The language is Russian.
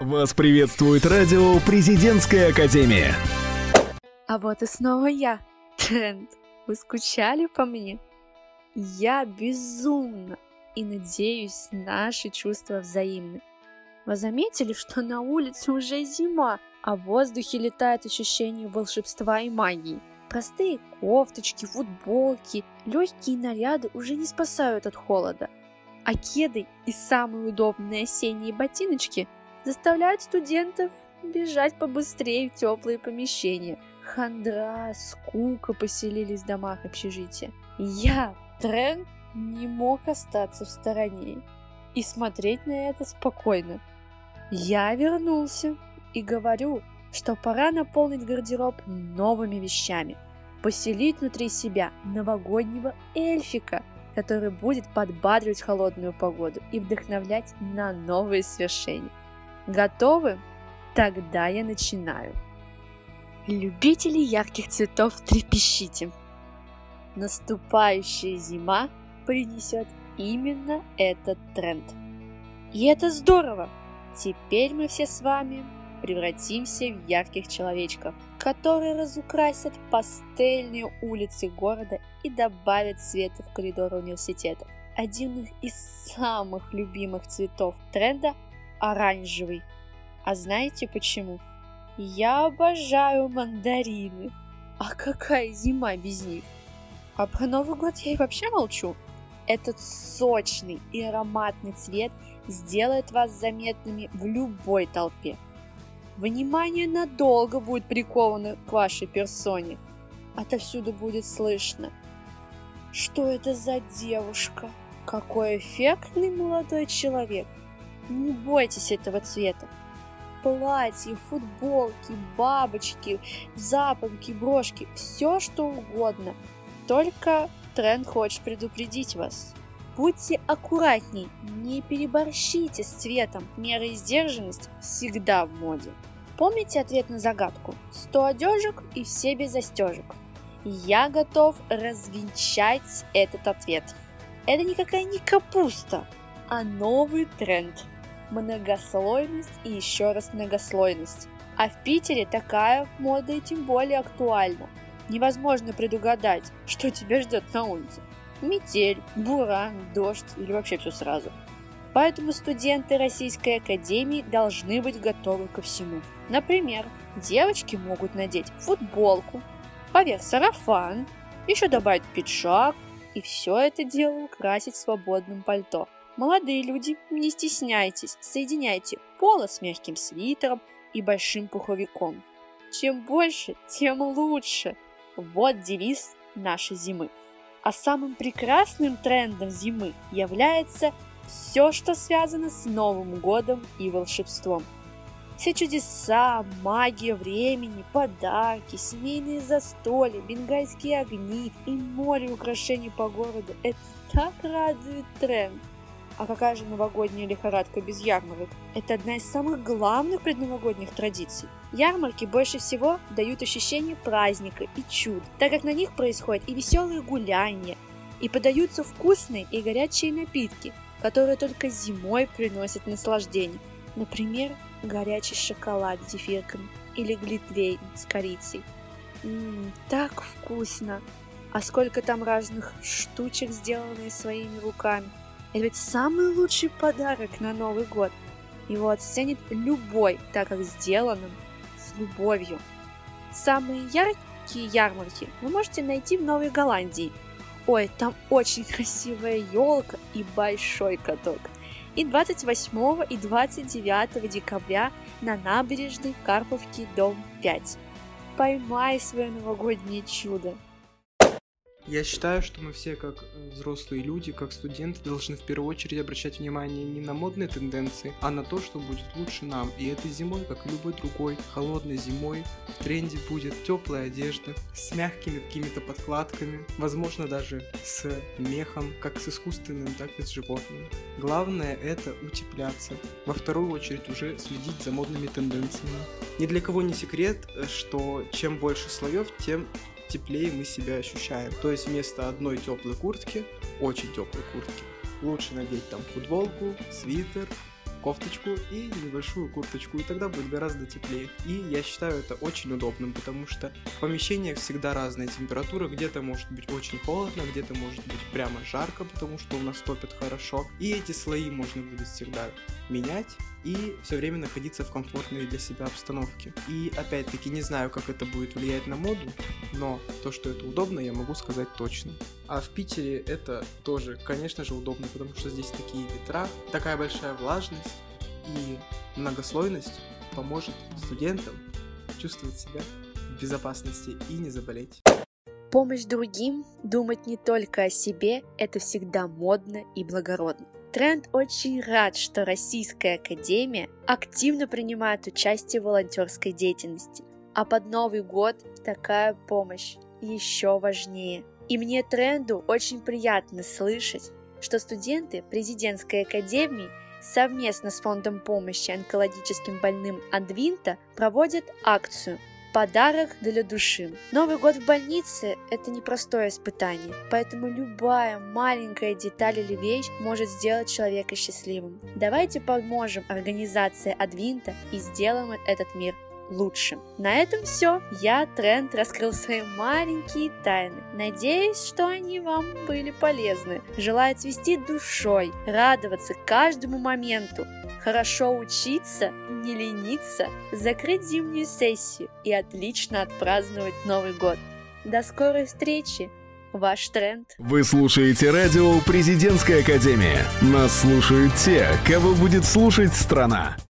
Вас приветствует радио «Президентская академия». А вот и снова я, Тренд. Вы скучали по мне? Я безумно и надеюсь, наши чувства взаимны. Вы заметили, что на улице уже зима, а в воздухе летает ощущение волшебства и магии? Простые кофточки, футболки, легкие наряды уже не спасают от холода. А кеды и самые удобные осенние ботиночки заставляют студентов бежать побыстрее в теплые помещения. Хандра, скука поселились в домах общежития. Я, Тренд, не мог остаться в стороне и смотреть на это спокойно. Я вернулся и говорю, что пора наполнить гардероб новыми вещами, поселить внутри себя новогоднего эльфика, который будет подбадривать холодную погоду и вдохновлять на новые свершения. Готовы? Тогда я начинаю. Любители ярких цветов трепещите. Наступающая зима принесет именно этот тренд. И это здорово! Теперь мы все с вами превратимся в ярких человечков, которые разукрасят пастельные улицы города и добавят цвета в коридоры университета. Один из самых любимых цветов тренда – оранжевый. А знаете почему? Я обожаю мандарины. А какая зима без них? А про Новый год я и вообще молчу. Этот сочный и ароматный цвет сделает вас заметными в любой толпе. Внимание надолго будет приковано к вашей персоне. Отовсюду будет слышно. Что это за девушка? Какой эффектный молодой человек. Не бойтесь этого цвета платья, футболки, бабочки, запонки, брошки, все что угодно. Только тренд хочет предупредить вас. Будьте аккуратней, не переборщите с цветом. Мера и сдержанность всегда в моде. Помните ответ на загадку? 100 одежек и все без застежек. Я готов развенчать этот ответ. Это никакая не капуста, а новый тренд – многослойность и еще раз многослойность. А в Питере такая мода и тем более актуальна. Невозможно предугадать, что тебя ждет на улице. Метель, буран, дождь или вообще все сразу. Поэтому студенты Российской Академии должны быть готовы ко всему. Например, девочки могут надеть футболку, поверх сарафан, еще добавить пиджак, и все это дело украсить свободным пальто – Молодые люди, не стесняйтесь, соединяйте поло с мягким свитером и большим пуховиком. Чем больше, тем лучше. Вот девиз нашей зимы. А самым прекрасным трендом зимы является все, что связано с Новым годом и волшебством. Все чудеса, магия времени, подарки, семейные застолья, бенгальские огни и море украшений по городу – это так радует тренд. А какая же новогодняя лихорадка без ярмарок? Это одна из самых главных предновогодних традиций. Ярмарки больше всего дают ощущение праздника и чуд, так как на них происходят и веселые гуляния, и подаются вкусные и горячие напитки, которые только зимой приносят наслаждение. Например, горячий шоколад с зефирками или глитвей с корицей. Ммм, так вкусно! А сколько там разных штучек, сделанных своими руками. Это ведь самый лучший подарок на Новый год. Его оценит любой, так как сделанным с любовью. Самые яркие ярмарки вы можете найти в Новой Голландии. Ой, там очень красивая елка и большой каток. И 28 и 29 декабря на набережной Карповки, дом 5. Поймай свое новогоднее чудо. Я считаю, что мы все, как э, взрослые люди, как студенты, должны в первую очередь обращать внимание не на модные тенденции, а на то, что будет лучше нам. И этой зимой, как и любой другой холодной зимой, в тренде будет теплая одежда с мягкими какими-то подкладками, возможно даже с мехом, как с искусственным, так и с животным. Главное это утепляться. Во вторую очередь уже следить за модными тенденциями. Ни для кого не секрет, э, что чем больше слоев, тем теплее мы себя ощущаем. То есть вместо одной теплой куртки, очень теплой куртки, лучше надеть там футболку, свитер, кофточку и небольшую курточку, и тогда будет гораздо теплее. И я считаю это очень удобным, потому что в помещениях всегда разная температура, где-то может быть очень холодно, где-то может быть прямо жарко, потому что у нас топят хорошо. И эти слои можно будет всегда менять и все время находиться в комфортной для себя обстановке. И опять-таки не знаю, как это будет влиять на моду, но то, что это удобно, я могу сказать точно. А в Питере это тоже, конечно же, удобно, потому что здесь такие ветра, такая большая влажность и многослойность поможет студентам чувствовать себя в безопасности и не заболеть. Помощь другим, думать не только о себе – это всегда модно и благородно. Тренд очень рад, что Российская Академия активно принимает участие в волонтерской деятельности. А под Новый год такая помощь еще важнее. И мне тренду очень приятно слышать, что студенты президентской академии совместно с фондом помощи онкологическим больным Адвинта проводят акцию Подарок для души. Новый год в больнице – это непростое испытание, поэтому любая маленькая деталь или вещь может сделать человека счастливым. Давайте поможем организации Адвинта и сделаем этот мир лучше. На этом все. Я, Тренд, раскрыл свои маленькие тайны. Надеюсь, что они вам были полезны. Желаю цвести душой, радоваться каждому моменту, хорошо учиться, не лениться, закрыть зимнюю сессию и отлично отпраздновать Новый год. До скорой встречи! Ваш тренд. Вы слушаете радио «Президентская академия». Нас слушают те, кого будет слушать страна.